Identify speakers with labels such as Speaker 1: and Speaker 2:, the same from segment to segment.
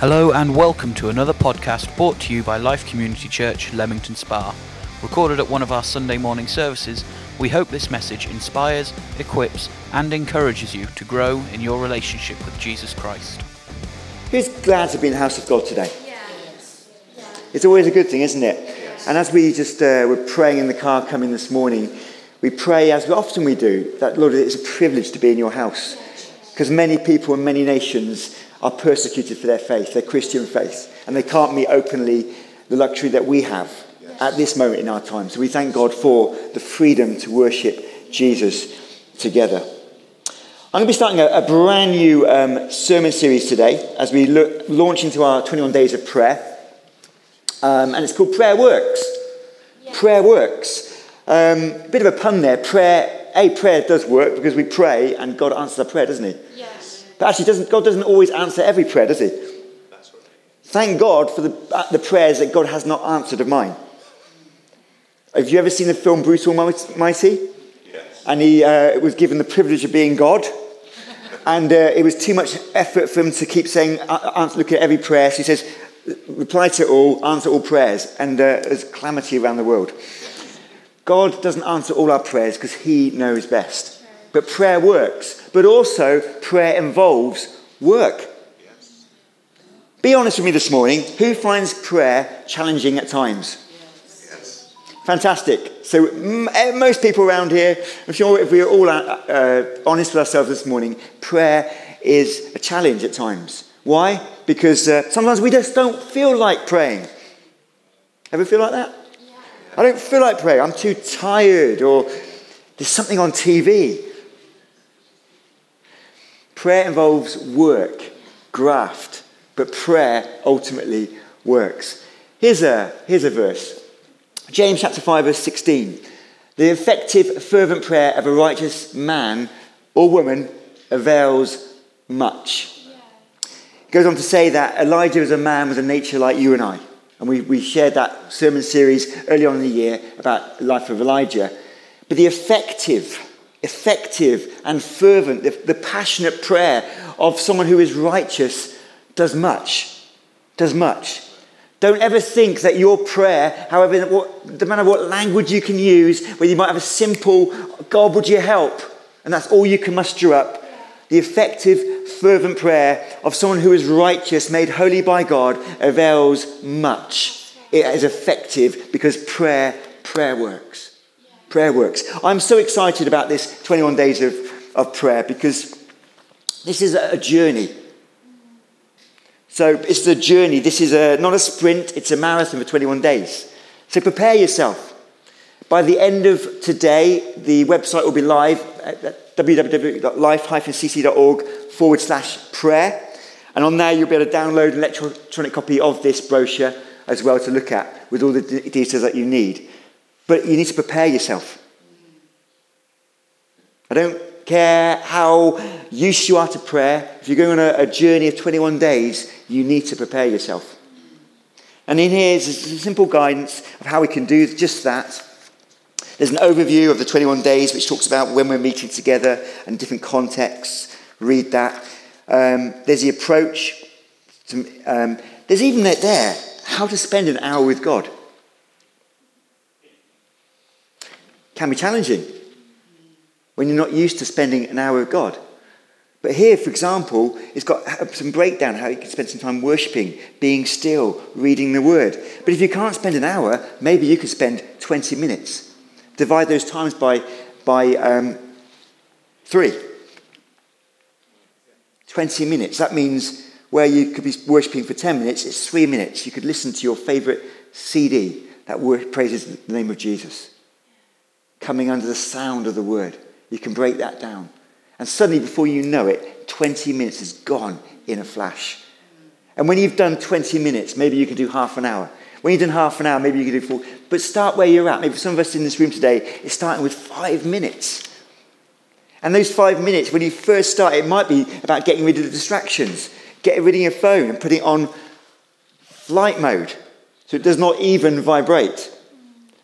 Speaker 1: Hello and welcome to another podcast brought to you by Life Community Church, Leamington Spa. Recorded at one of our Sunday morning services, we hope this message inspires, equips, and encourages you to grow in your relationship with Jesus Christ.
Speaker 2: Who's glad to be in the house of God today? It's always a good thing, isn't it? And as we just uh, were praying in the car coming this morning, we pray, as often we do, that Lord, it's a privilege to be in your house. Because many people in many nations are persecuted for their faith, their Christian faith, and they can't meet openly the luxury that we have at this moment in our time. So we thank God for the freedom to worship Jesus together. I'm going to be starting a, a brand new um, sermon series today as we look, launch into our 21 days of prayer. Um, and it's called Prayer Works. Yeah. Prayer Works. Um, a bit of a pun there. Prayer, A, prayer does work because we pray and God answers our prayer, doesn't he? But actually, doesn't, God doesn't always answer every prayer, does he? Right. Thank God for the, uh, the prayers that God has not answered of mine. Have you ever seen the film Bruce Almighty? Yes. And he uh, was given the privilege of being God. and uh, it was too much effort for him to keep saying, uh, answer, look at every prayer. So he says, reply to all, answer all prayers. And uh, there's calamity around the world. God doesn't answer all our prayers because he knows best. But prayer works. But also, prayer involves work. Be honest with me this morning. Who finds prayer challenging at times? Yes. Fantastic. So, eh, most people around here, I'm sure if we are all uh, uh, honest with ourselves this morning, prayer is a challenge at times. Why? Because uh, sometimes we just don't feel like praying. Ever feel like that? Yeah. I don't feel like praying. I'm too tired, or there's something on TV. Prayer involves work, graft, but prayer ultimately works. Here's a, here's a verse James chapter 5, verse 16. The effective, fervent prayer of a righteous man or woman avails much. It goes on to say that Elijah was a man with a nature like you and I. And we, we shared that sermon series early on in the year about the life of Elijah. But the effective, effective and fervent, the, the passionate prayer of someone who is righteous does much. Does much. Don't ever think that your prayer, however, what, no matter what language you can use, where you might have a simple, God, would you help? And that's all you can muster up. The effective, fervent prayer of someone who is righteous, made holy by God, avails much. It is effective because prayer, prayer works. Prayer works. I'm so excited about this 21 days of, of prayer because this is a journey. So it's a journey. This is a, not a sprint, it's a marathon for 21 days. So prepare yourself. By the end of today, the website will be live at www.life-cc.org forward slash prayer. And on there, you'll be able to download an electronic copy of this brochure as well to look at with all the details that you need. But you need to prepare yourself. I don't care how used you are to prayer, if you're going on a, a journey of 21 days, you need to prepare yourself. And in here is simple guidance of how we can do just that. There's an overview of the 21 days, which talks about when we're meeting together and different contexts. Read that. Um, there's the approach. To, um, there's even that there how to spend an hour with God. Can be challenging when you're not used to spending an hour with God. But here, for example, it's got some breakdown how you can spend some time worshipping, being still, reading the word. But if you can't spend an hour, maybe you could spend 20 minutes. Divide those times by, by um, three. 20 minutes. That means where you could be worshipping for 10 minutes, it's three minutes. You could listen to your favorite CD that praises the name of Jesus, coming under the sound of the word. You can break that down. And suddenly, before you know it, 20 minutes is gone in a flash. And when you've done 20 minutes, maybe you can do half an hour. When you've done half an hour, maybe you can do four. But start where you're at. Maybe some of us in this room today is starting with five minutes. And those five minutes, when you first start, it might be about getting rid of the distractions, getting rid of your phone and putting it on flight mode so it does not even vibrate.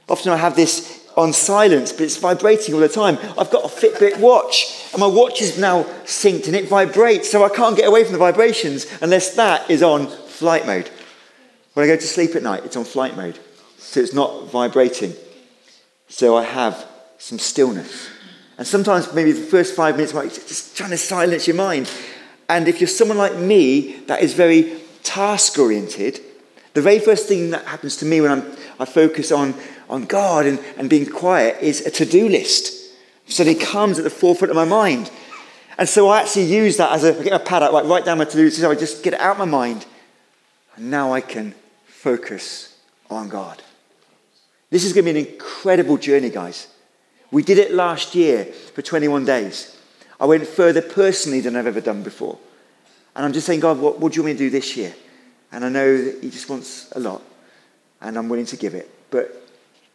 Speaker 2: Often I have this on silence, but it's vibrating all the time. I've got a Fitbit watch, and my watch is now synced and it vibrates, so I can't get away from the vibrations unless that is on flight mode. When I go to sleep at night, it's on flight mode. So it's not vibrating. So I have some stillness. And sometimes, maybe the first five minutes, like just trying to silence your mind. And if you're someone like me that is very task oriented, the very first thing that happens to me when I'm, I focus on, on God and, and being quiet is a to do list. So it comes at the forefront of my mind. And so I actually use that as a, get my pad out, like write down my to do list, so I just get it out of my mind. And now I can focus on God. This is going to be an incredible journey, guys. We did it last year for 21 days. I went further personally than I've ever done before. And I'm just saying, God, what, what do you want me to do this year? And I know that He just wants a lot, and I'm willing to give it. But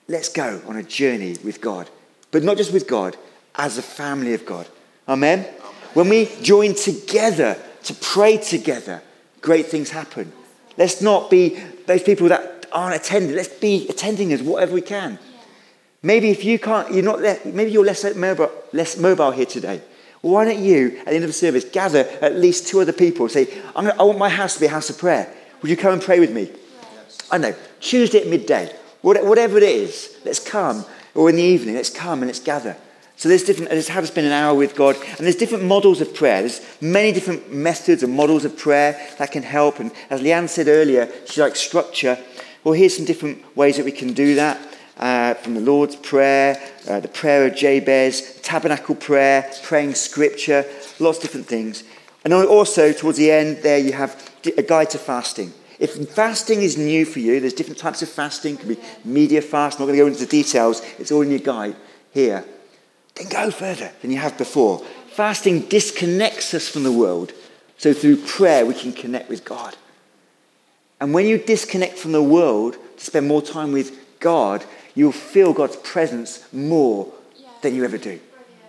Speaker 2: let's go on a journey with God. But not just with God, as a family of God. Amen? Amen. When we join together to pray together, great things happen. Let's not be those people that aren't attending. Let's be attending as whatever we can. Maybe if you can't, you're not there, maybe you're less mobile, less mobile here today. Why don't you, at the end of the service, gather at least two other people and say, gonna, I want my house to be a house of prayer. Would you come and pray with me? Yes. I know. Tuesday at midday. Whatever it is, let's come. Or in the evening, let's come and let's gather. So there's different, how to spend an hour with God. And there's different models of prayer. There's many different methods and models of prayer that can help. And as Leanne said earlier, she likes structure. Well, here's some different ways that we can do that. Uh, from the Lord's Prayer, uh, the prayer of Jabez, tabernacle prayer, praying scripture, lots of different things. And also, towards the end, there you have a guide to fasting. If fasting is new for you, there's different types of fasting. It can be media fast. I'm not going to go into the details. It's all in your guide here. Then go further than you have before. Fasting disconnects us from the world. So through prayer, we can connect with God. And when you disconnect from the world to spend more time with God, you'll feel God's presence more than you ever do.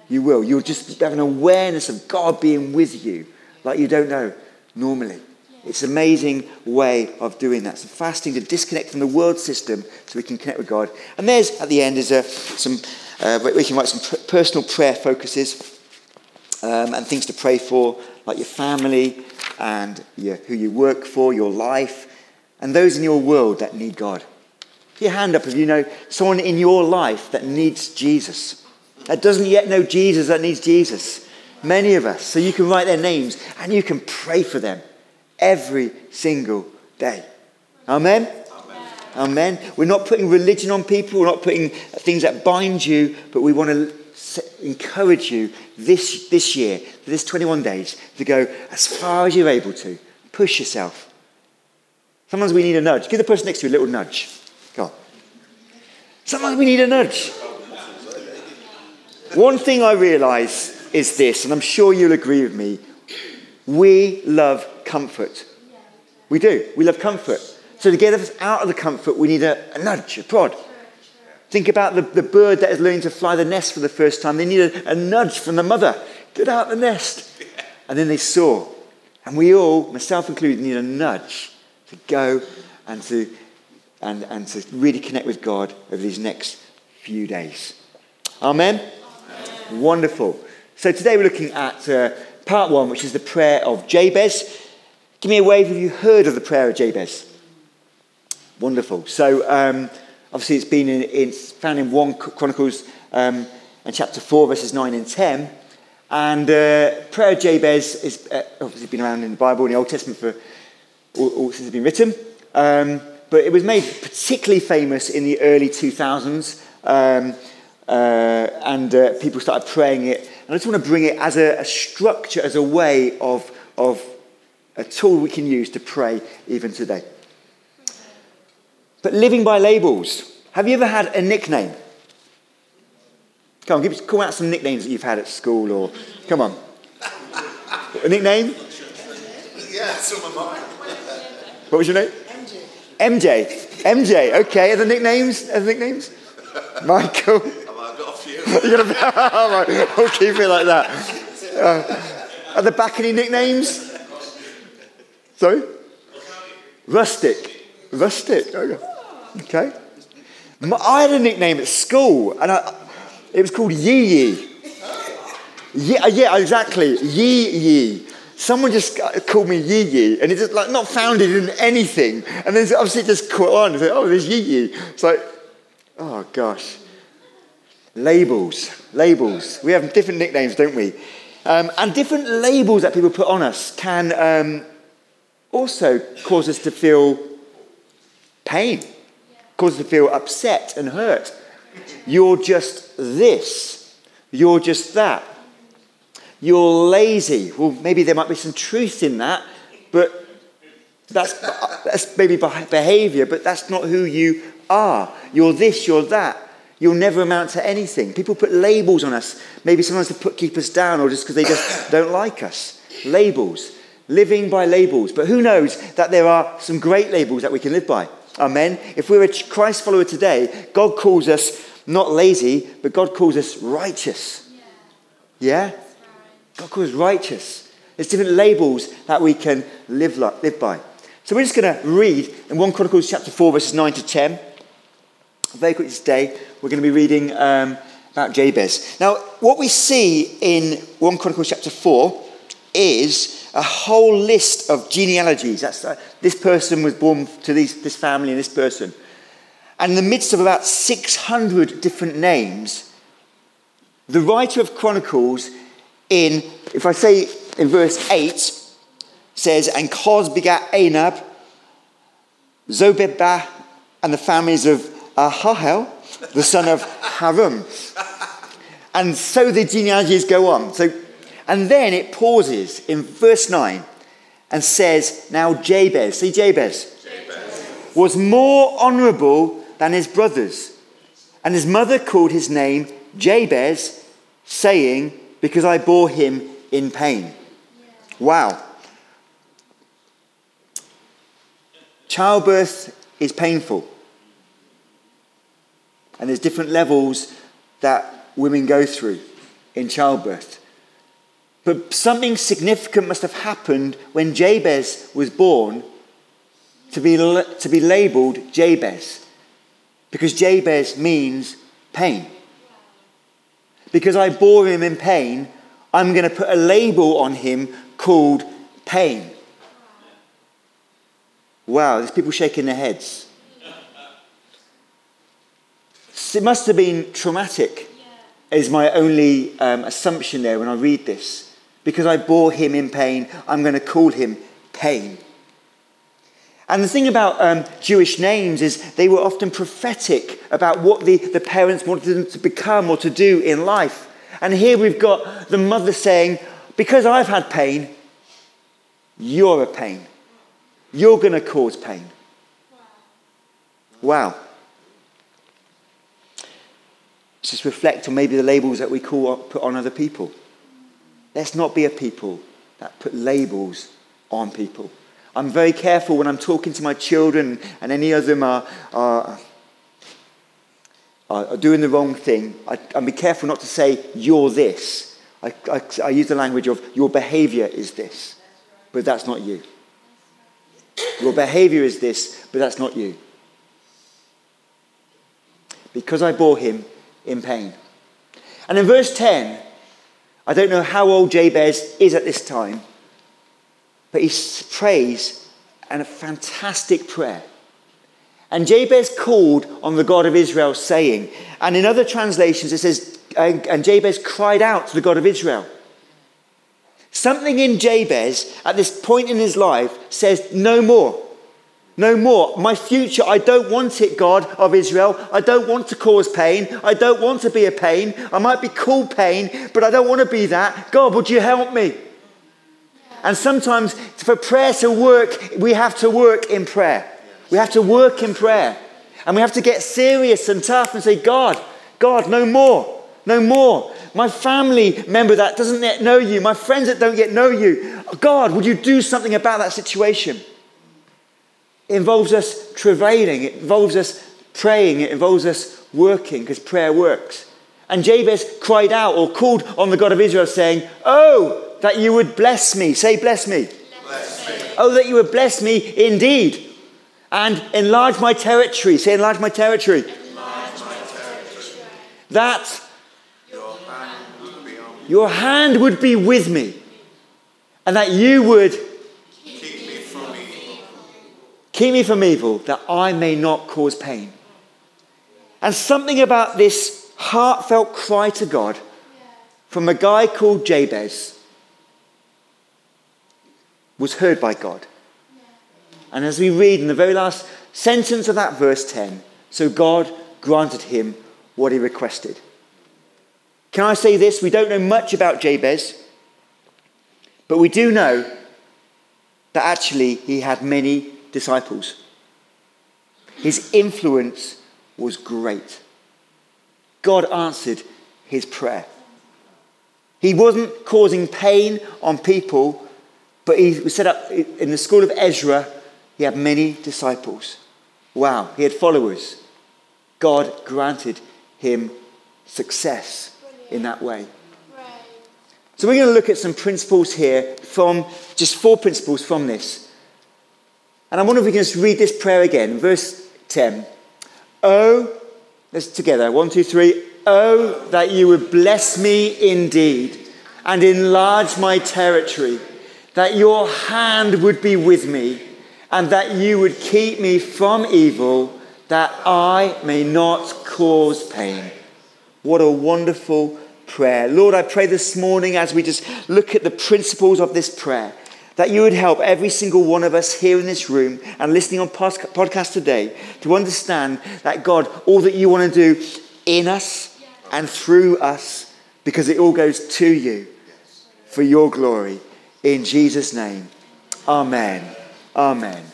Speaker 2: You will. You'll just have an awareness of God being with you like you don't know normally. It's an amazing way of doing that. So fasting to disconnect from the world system so we can connect with God. And there's, at the end, is a, some, uh, we can write some personal prayer focuses um, and things to pray for, like your family and your, who you work for, your life, and those in your world that need God. Put your hand up if you know someone in your life that needs Jesus, that doesn't yet know Jesus, that needs Jesus. Many of us. So you can write their names and you can pray for them every single day. Amen? Amen? Amen. We're not putting religion on people, we're not putting things that bind you, but we want to encourage you this, this year, this 21 days, to go as far as you're able to. Push yourself. Sometimes we need a nudge. Give the person next to you a little nudge. Go on. Sometimes we need a nudge. One thing I realize is this, and I'm sure you'll agree with me we love comfort. We do. We love comfort. So to get us out of the comfort, we need a, a nudge, a prod. Think about the, the bird that is learning to fly the nest for the first time. They need a, a nudge from the mother. Get out the nest. And then they soar. And we all, myself included, need a nudge to go and to, and, and to really connect with God over these next few days. Amen? Amen. Wonderful. So today we're looking at uh, part one, which is the prayer of Jabez. Give me a wave if you heard of the prayer of Jabez. Wonderful. So, um, obviously, it's been in, it's found in 1 Chronicles um, and chapter 4, verses 9 and 10. And uh, prayer of Jabez is uh, obviously been around in the Bible, in the Old Testament, for all, all since it's been written. Um, but it was made particularly famous in the early 2000s. Um, uh, and uh, people started praying it I just want to bring it as a, a structure, as a way of, of a tool we can use to pray even today. But living by labels. Have you ever had a nickname? Come on, give, call out some nicknames that you've had at school or. Come on. A nickname?
Speaker 3: Yeah, some of mine.
Speaker 2: What was your name? MJ. MJ. MJ. Okay. Are the nicknames? Are the nicknames? Michael. You're gonna, all right, we'll keep it like that. Uh, are there back any nicknames? Sorry? Rustic. Rustic. Okay. I had a nickname at school, and I, it was called Yee Yee. Yeah, yeah, exactly. Yee Yee. Someone just called me Yi Yi, and it's just like not founded in anything. And then obviously it just caught on. It's like, oh, there's Yi Yi. It's like, oh gosh. Labels, labels. We have different nicknames, don't we? Um, and different labels that people put on us can um, also cause us to feel pain, cause us to feel upset and hurt. You're just this. You're just that. You're lazy. Well, maybe there might be some truth in that, but that's, that's maybe behavior, but that's not who you are. You're this, you're that. You'll never amount to anything. People put labels on us, maybe sometimes to put, keep us down or just because they just don't like us. Labels. Living by labels. But who knows that there are some great labels that we can live by. Amen. If we're a Christ follower today, God calls us not lazy, but God calls us righteous. Yeah? God calls us righteous. There's different labels that we can live, like, live by. So we're just going to read in 1 Chronicles chapter 4, verses 9 to 10 very quickly today, we're going to be reading um, about Jabez. Now, what we see in 1 Chronicles chapter 4 is a whole list of genealogies. That's, uh, this person was born to these, this family and this person. And in the midst of about 600 different names, the writer of Chronicles, in, if I say in verse 8, says, And Koz begat Anub, Zobebah, and the families of Aharhel, the son of Harum. And so the genealogies go on. So, and then it pauses in verse 9 and says, Now Jabez, see Jabez, Jabez. was more honorable than his brothers. And his mother called his name Jabez, saying, Because I bore him in pain. Wow. Childbirth is painful. And there's different levels that women go through in childbirth. But something significant must have happened when Jabez was born to be, to be labeled Jabez. Because Jabez means pain. Because I bore him in pain, I'm going to put a label on him called pain. Wow, there's people shaking their heads. It must have been traumatic, is my only um, assumption there when I read this. Because I bore him in pain, I'm going to call him pain. And the thing about um, Jewish names is they were often prophetic about what the, the parents wanted them to become or to do in life. And here we've got the mother saying, Because I've had pain, you're a pain. You're going to cause pain. Wow. Let's just reflect on maybe the labels that we call, put on other people. Let's not be a people that put labels on people. I'm very careful when I'm talking to my children and any of them are, are, are doing the wrong thing. I, I'm be careful not to say, you're this. I, I, I use the language of, your behavior is this, but that's not you. Your behavior is this, but that's not you. Because I bore him, in pain. And in verse 10, I don't know how old Jabez is at this time, but he prays and a fantastic prayer. And Jabez called on the God of Israel, saying, and in other translations it says, and Jabez cried out to the God of Israel. Something in Jabez at this point in his life says, no more. No more. My future, I don't want it, God of Israel. I don't want to cause pain. I don't want to be a pain. I might be called pain, but I don't want to be that. God, would you help me? And sometimes for prayer to work, we have to work in prayer. We have to work in prayer. And we have to get serious and tough and say, God, God, no more. No more. My family member that doesn't yet know you, my friends that don't yet know you, God, would you do something about that situation? Involves us travailing, it involves us praying, it involves us working because prayer works. And Jabez cried out or called on the God of Israel, saying, Oh, that you would bless me. Say, bless me. Bless me. Oh, that you would bless me indeed. And enlarge my territory. Say, enlarge my territory. Enlarge my territory. That your hand, your hand would be with me. and that you would
Speaker 3: Keep me from evil.
Speaker 2: Keep me from evil, that I may not cause pain. And something about this heartfelt cry to God from a guy called Jabez was heard by God. And as we read in the very last sentence of that verse 10, so God granted him what he requested. Can I say this? We don't know much about Jabez, but we do know that actually he had many disciples. His influence was great. God answered his prayer. He wasn't causing pain on people, but he was set up in the school of Ezra. He had many disciples. Wow, he had followers. God granted him success in that way. So we're going to look at some principles here from just four principles from this. And I wonder if we can just read this prayer again, verse 10. Oh, let's together. One, two, three. Oh, that you would bless me indeed and enlarge my territory, that your hand would be with me, and that you would keep me from evil, that I may not cause pain. What a wonderful prayer. Lord, I pray this morning as we just look at the principles of this prayer that you would help every single one of us here in this room and listening on podcast today to understand that God, all that you want to do in us and through us, because it all goes to you for your glory. In Jesus' name, Amen. Amen.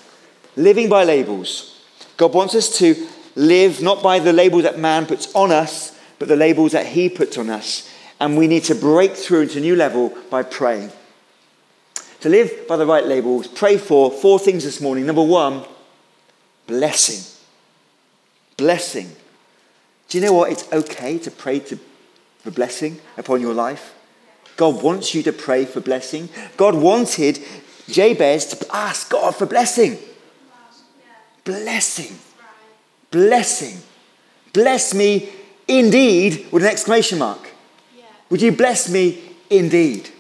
Speaker 2: Living by labels. God wants us to live not by the label that man puts on us, but the labels that he puts on us. And we need to break through into a new level by praying. To live by the right labels, pray for four things this morning. Number one, blessing. Blessing. Do you know what? It's okay to pray to, for blessing upon your life. God wants you to pray for blessing. God wanted Jabez to ask God for blessing. Blessing. Blessing. Bless me indeed with an exclamation mark. Would you bless me indeed?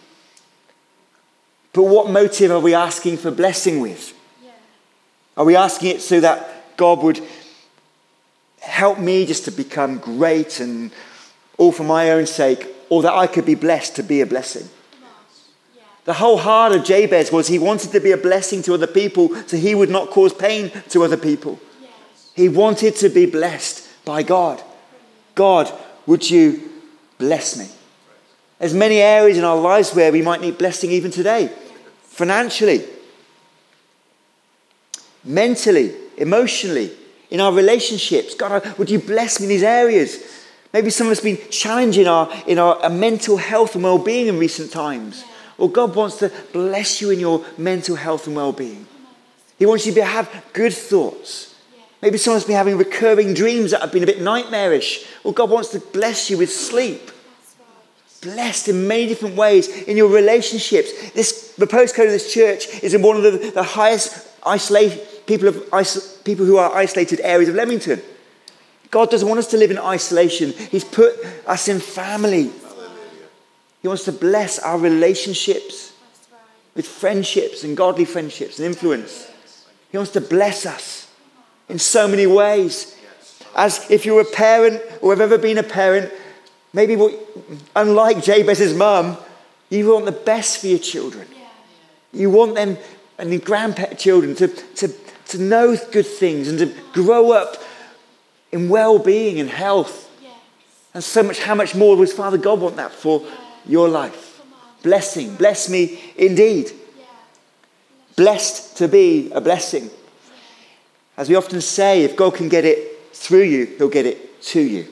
Speaker 2: But what motive are we asking for blessing with? Are we asking it so that God would help me just to become great and all for my own sake, or that I could be blessed to be a blessing? The whole heart of Jabez was he wanted to be a blessing to other people so he would not cause pain to other people. He wanted to be blessed by God. God, would you bless me? There's many areas in our lives where we might need blessing even today. Financially, mentally, emotionally, in our relationships. God, would you bless me in these areas? Maybe some of us been challenging our, in our, our mental health and well-being in recent times. Or God wants to bless you in your mental health and well-being. He wants you to have good thoughts. Maybe someone's been having recurring dreams that have been a bit nightmarish. Well, God wants to bless you with sleep. Blessed in many different ways in your relationships. This, the postcode of this church is in one of the, the highest isolate, people, of, people who are isolated areas of Leamington. God doesn't want us to live in isolation. He's put us in family. He wants to bless our relationships with friendships and godly friendships and influence. He wants to bless us in so many ways. As if you're a parent or have ever been a parent, maybe what, unlike Jabez's mum, you want the best for your children. You want them and the grandchildren to, to, to know good things and to grow up in well being and health. And so much, how much more does Father God want that for your life? Blessing. Bless me indeed. Blessed to be a blessing. As we often say, if God can get it through you, He'll get it to you.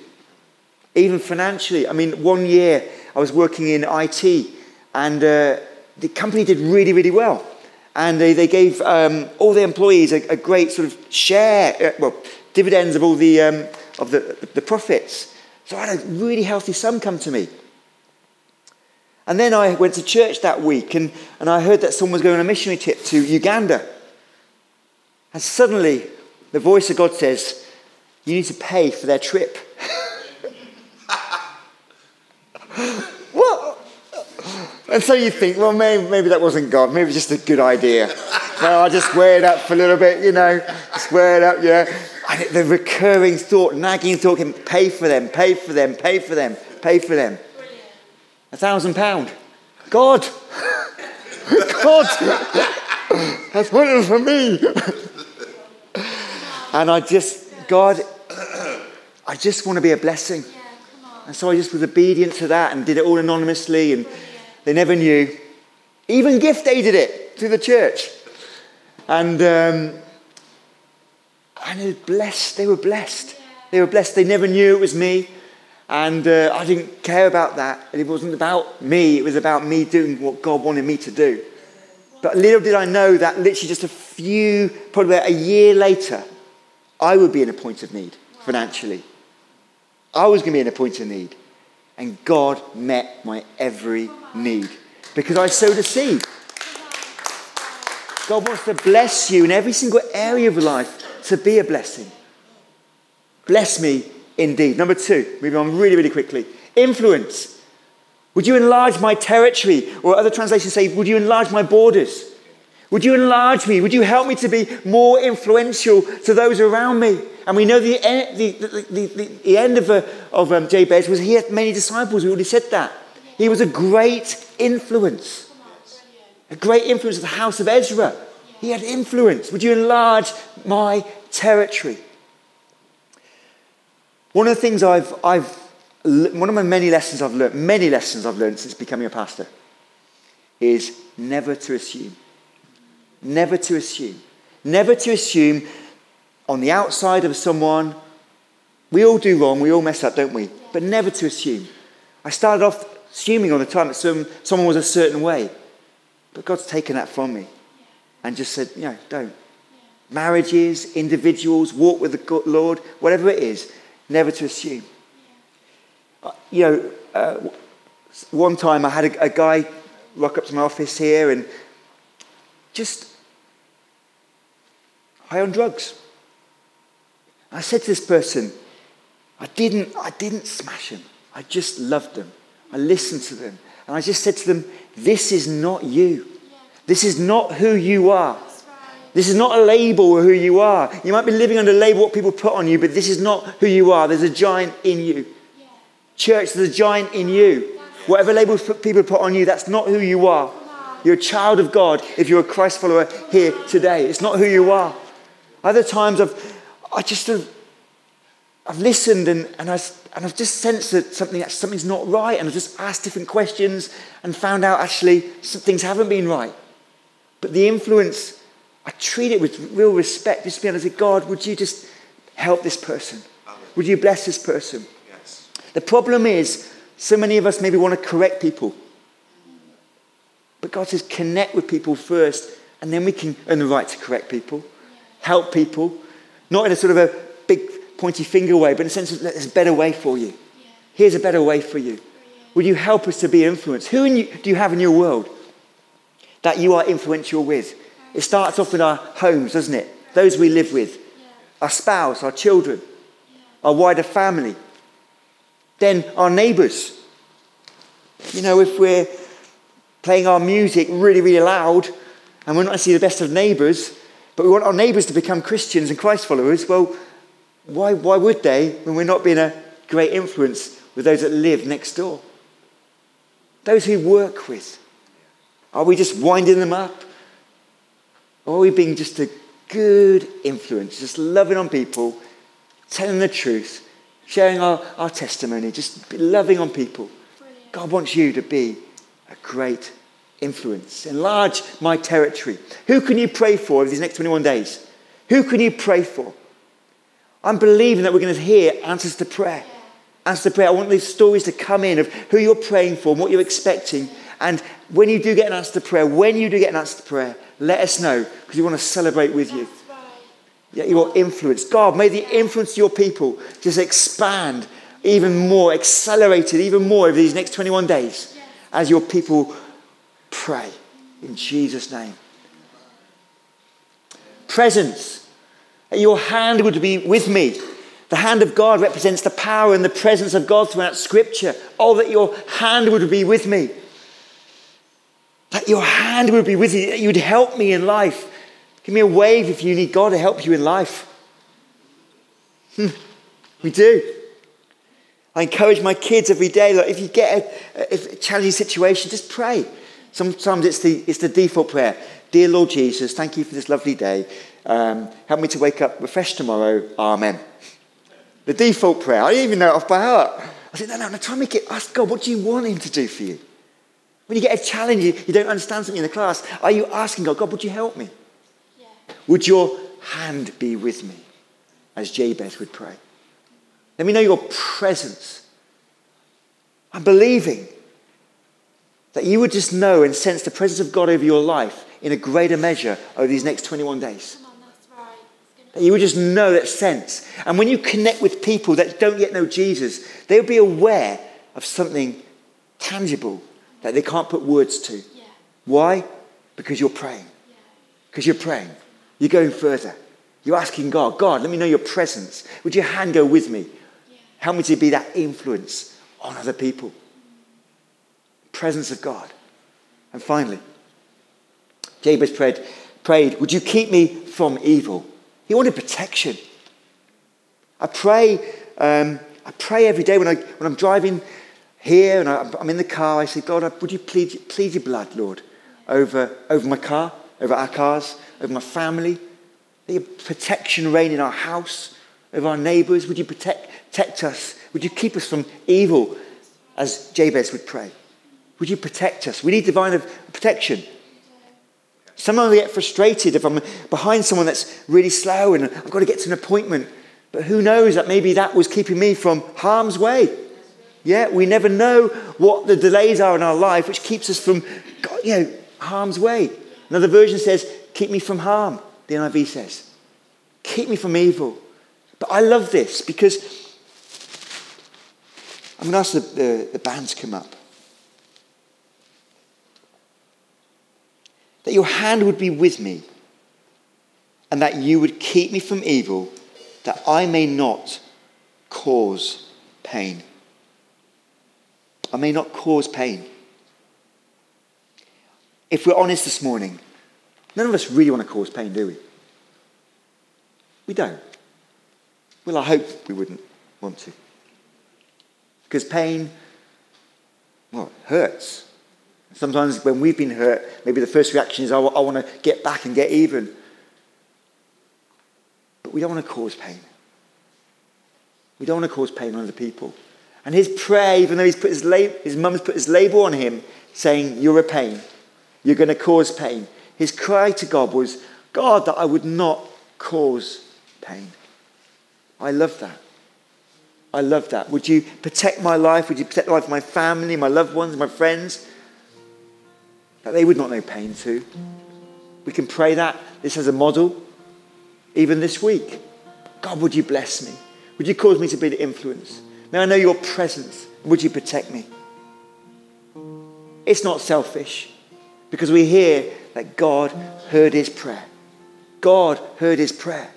Speaker 2: Even financially. I mean, one year I was working in IT and uh, the company did really, really well. And they, they gave um, all the employees a, a, great sort of share, uh, well, dividends of all the, um, of the, the profits. So I had a really healthy sum come to me. And then I went to church that week and, and I heard that someone was going on a missionary trip to Uganda. And suddenly the voice of God says, You need to pay for their trip. what? And so you think, well, maybe, maybe that wasn't God. Maybe just a good idea. well, I'll just wear it up for a little bit, you know. Just wear it up, yeah. And the recurring thought, nagging thought, can pay for them, pay for them, pay for them, pay for them. A thousand pound. God. God. That's wonderful for me. and I just, God, I just want to be a blessing. And so I just was obedient to that and did it all anonymously, and they never knew. Even Gift aided it through the church. And, um, and it was blessed. They were blessed. They were blessed. They never knew it was me. And uh, I didn't care about that. It wasn't about me, it was about me doing what God wanted me to do. But little did I know that literally just a few, probably a year later, I would be in a point of need financially. I was going to be in a point of need. And God met my every need because I sowed a seed. God wants to bless you in every single area of life to be a blessing. Bless me indeed. Number two, moving on really, really quickly. Influence. Would you enlarge my territory? Or other translations say, Would you enlarge my borders? Would you enlarge me? Would you help me to be more influential to those around me? And we know the, the, the, the, the end of, uh, of um, Jabez was he had many disciples. We already said that. He was a great influence. A great influence of the house of Ezra. He had influence. Would you enlarge my territory? One of the things I've, I've one of my many lessons I've learned, many lessons I've learned since becoming a pastor, is never to assume. Never to assume. Never to assume on the outside of someone. We all do wrong, we all mess up, don't we? But never to assume. I started off assuming all the time that some, someone was a certain way. But God's taken that from me and just said, you know, don't. Marriages, individuals, walk with the Lord, whatever it is, never to assume. Uh, you know, uh, one time I had a, a guy rock up to my office here and just high on drugs. I said to this person, I didn't, I didn't smash them. I just loved them. I listened to them. And I just said to them, This is not you. This is not who you are. This is not a label of who you are. You might be living under a label what people put on you, but this is not who you are. There's a giant in you. Church, there's a giant in you. Whatever labels people put on you, that's not who you are. You're a child of God if you're a Christ follower here today. It's not who you are. Other times I've, I just have, I've listened and, and, I, and I've just sensed that something, something's not right. And I've just asked different questions and found out actually some things haven't been right. But the influence, I treat it with real respect. Just be able to say, God, would you just help this person? Would you bless this person?
Speaker 3: Yes.
Speaker 2: The problem is, so many of us maybe want to correct people. But God says, connect with people first, and then we can earn the right to correct people, help people, not in a sort of a big pointy finger way, but in a sense there's a better way for you. Here's a better way for you. Will you help us to be influenced? Who you, do you have in your world that you are influential with? It starts off in our homes, doesn't it? Those we live with, our spouse, our children, our wider family, then our neighbours. You know, if we're playing our music really, really loud and we're not necessarily the best of neighbours, but we want our neighbours to become Christians and Christ followers, well, why, why would they when we're not being a great influence with those that live next door? Those who work with. Are we just winding them up? Or are we being just a good influence, just loving on people, telling the truth, sharing our, our testimony, just loving on people? Brilliant. God wants you to be a great influence. Enlarge my territory. Who can you pray for over these next 21 days? Who can you pray for? I'm believing that we're going to hear answers to prayer. Answers to prayer. I want these stories to come in of who you're praying for and what you're expecting. And when you do get an answer to prayer, when you do get an answer to prayer, let us know because we want to celebrate with you. Yeah, your influence. God, may the influence of your people just expand even more, accelerated even more over these next 21 days as your people pray. In Jesus' name. Presence. Your hand would be with me. The hand of God represents the power and the presence of God throughout Scripture. Oh, that your hand would be with me. that your hand would be with you, that you'd help me in life. Give me a wave if you need God to help you in life. Hmm, we do. I encourage my kids every day, like if you get a, a challenging situation, just pray. Sometimes it's the, it's the default prayer. Dear Lord Jesus, thank you for this lovely day. Um, help me to wake up refreshed tomorrow. Amen. The default prayer. I didn't even know it off by heart. I said, no, no, no, try and make it, ask God, what do you want him to do for you? When you get a challenge, you, you don't understand something in the class, are you asking God, God, would you help me? Yeah. Would your hand be with me? As Jabez would pray. Let me know your presence. I'm believing that you would just know and sense the presence of God over your life in a greater measure over these next 21 days. That you would just know that sense. And when you connect with people that don't yet know Jesus, they'll be aware of something tangible that they can't put words to. Yeah. Why? Because you're praying. Because yeah. you're praying. You're going further. You're asking God, God, let me know your presence. Would your hand go with me? Yeah. Help me to be that influence on other people. Presence of God. And finally, Jabez prayed, prayed, Would you keep me from evil? He wanted protection. I pray, um, I pray every day when, I, when I'm driving here and I, am in the car, I say, God, would you plead, plead your blood, Lord, over, over my car, over our cars, over my family? Let your protection reign in our house, over our neighbours. Would you protect, protect us? Would you keep us from evil, as Jabez would pray? Would you protect us? We need divine protection. Sometimes I get frustrated if I'm behind someone that's really slow and I've got to get to an appointment. But who knows that maybe that was keeping me from harm's way. Yeah, we never know what the delays are in our life, which keeps us from, you know, harm's way. Another version says, keep me from harm, the NIV says. Keep me from evil. But I love this because I'm going to ask the, the, the come up. That your hand would be with me, and that you would keep me from evil, that I may not cause pain. I may not cause pain. If we're honest this morning, none of us really want to cause pain, do we? We don't. Well, I hope we wouldn't want to. Because pain, well, it hurts. Sometimes when we've been hurt, maybe the first reaction is, I, I want to get back and get even. But we don't want to cause pain. We don't want to cause pain on other people. And his prayer, even though he's put his, lab- his mum's put his label on him, saying, You're a pain. You're going to cause pain. His cry to God was, God, that I would not cause pain. I love that. I love that. Would you protect my life? Would you protect the life of my family, my loved ones, my friends? That they would not know pain too. We can pray that. This as a model, even this week. God, would you bless me? Would you cause me to be the influence? May I know your presence? Would you protect me? It's not selfish because we hear that God heard his prayer. God heard his prayer.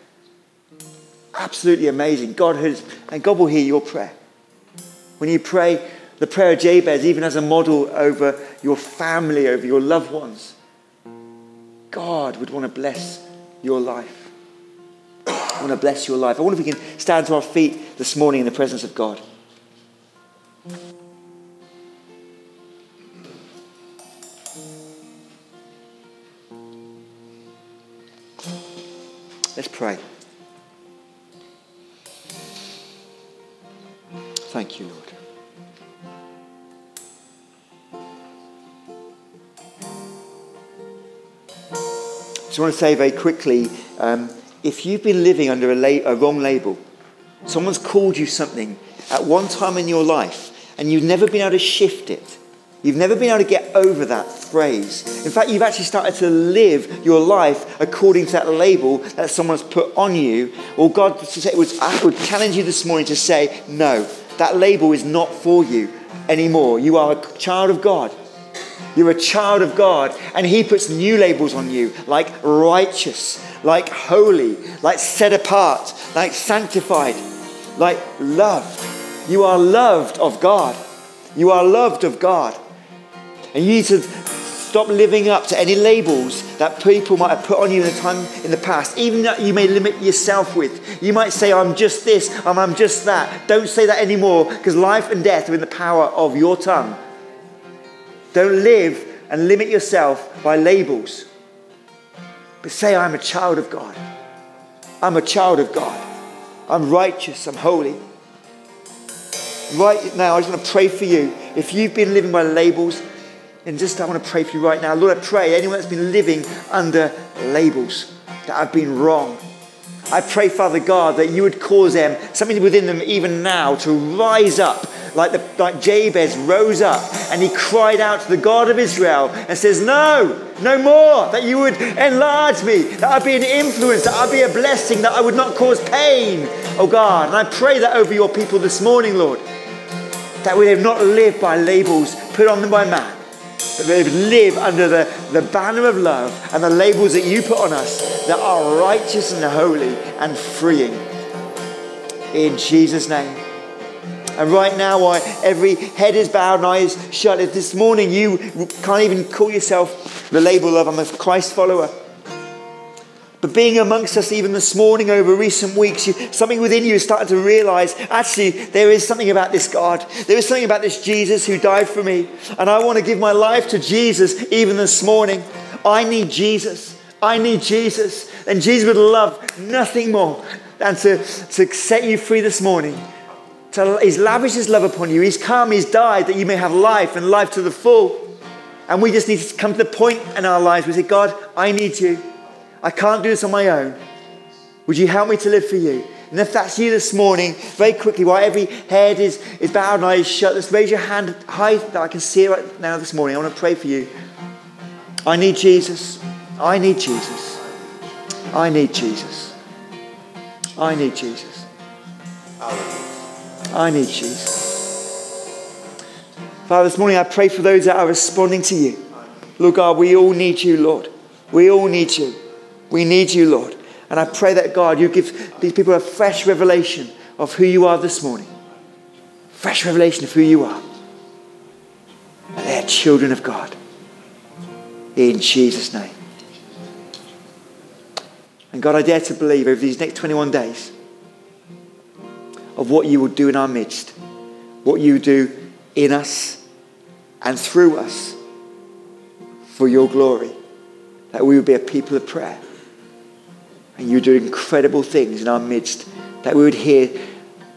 Speaker 2: Absolutely amazing. God heard, and God will hear your prayer. When you pray, the prayer of Jabez, even as a model over your family, over your loved ones. God would want to bless your life. I want to bless your life. I wonder if we can stand to our feet this morning in the presence of God. Let's pray. Thank you, Lord. I just want to say very quickly um, if you've been living under a, la- a wrong label, someone's called you something at one time in your life and you've never been able to shift it, You've never been able to get over that phrase. In fact, you've actually started to live your life according to that label that someone's put on you. Well, God I would challenge you this morning to say, no, that label is not for you anymore. You are a child of God. You're a child of God, and He puts new labels on you like righteous, like holy, like set apart, like sanctified, like loved. You are loved of God. You are loved of God. And you need to Stop living up to any labels that people might have put on you in the time in the past, even that you may limit yourself with. You might say, I'm just this, I'm, I'm just that. Don't say that anymore because life and death are in the power of your tongue. Don't live and limit yourself by labels. But say, I'm a child of God. I'm a child of God. I'm righteous. I'm holy. Right now, I just want to pray for you. If you've been living by labels, and just I want to pray for you right now. Lord, I pray anyone that's been living under labels that I've been wrong. I pray, Father God, that you would cause them, something within them even now, to rise up like, the, like Jabez rose up and he cried out to the God of Israel and says, No, no more, that you would enlarge me, that I'd be an influence, that I'd be a blessing, that I would not cause pain, oh God. And I pray that over your people this morning, Lord, that we have not lived by labels put on them by man, but they live under the, the banner of love and the labels that you put on us that are righteous and holy and freeing. In Jesus' name. And right now, while every head is bowed and eyes shut, if this morning you can't even call yourself the label of I'm a Christ follower. But being amongst us even this morning over recent weeks, you, something within you is starting to realize actually there is something about this God. There is something about this Jesus who died for me. And I want to give my life to Jesus even this morning. I need Jesus. I need Jesus. And Jesus would love nothing more than to, to set you free this morning to, he's lavished his love upon you. He's come, he's died that you may have life and life to the full. And we just need to come to the point in our lives where we say, God, I need you. I can't do this on my own. Would you help me to live for you? And if that's you this morning, very quickly, while every head is, is bowed and eyes shut, let's raise your hand high that I can see it right now this morning. I want to pray for you. I need Jesus. I need Jesus. I need Jesus. I need Jesus. Hallelujah. I need Jesus. Father, this morning I pray for those that are responding to you. Lord God, we all need you, Lord. We all need you. We need you, Lord. And I pray that, God, you give these people a fresh revelation of who you are this morning. Fresh revelation of who you are. And they're children of God. In Jesus' name. And God, I dare to believe over these next 21 days of what you will do in our midst, what you do in us and through us for your glory. That we would be a people of prayer. And you do incredible things in our midst. That we would hear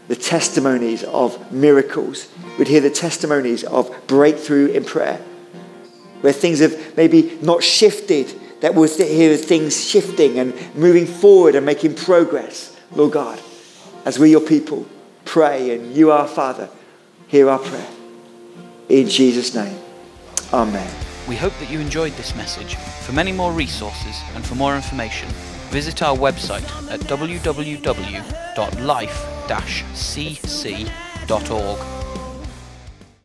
Speaker 2: the testimonies of miracles. We'd hear the testimonies of breakthrough in prayer. Where things have maybe not shifted, that we'll hear things shifting and moving forward and making progress, Lord God, as we're your people, pray, and you, our Father, hear our prayer. In Jesus' name, Amen.
Speaker 1: We hope that you enjoyed this message. For many more resources and for more information, visit our website at www.life-cc.org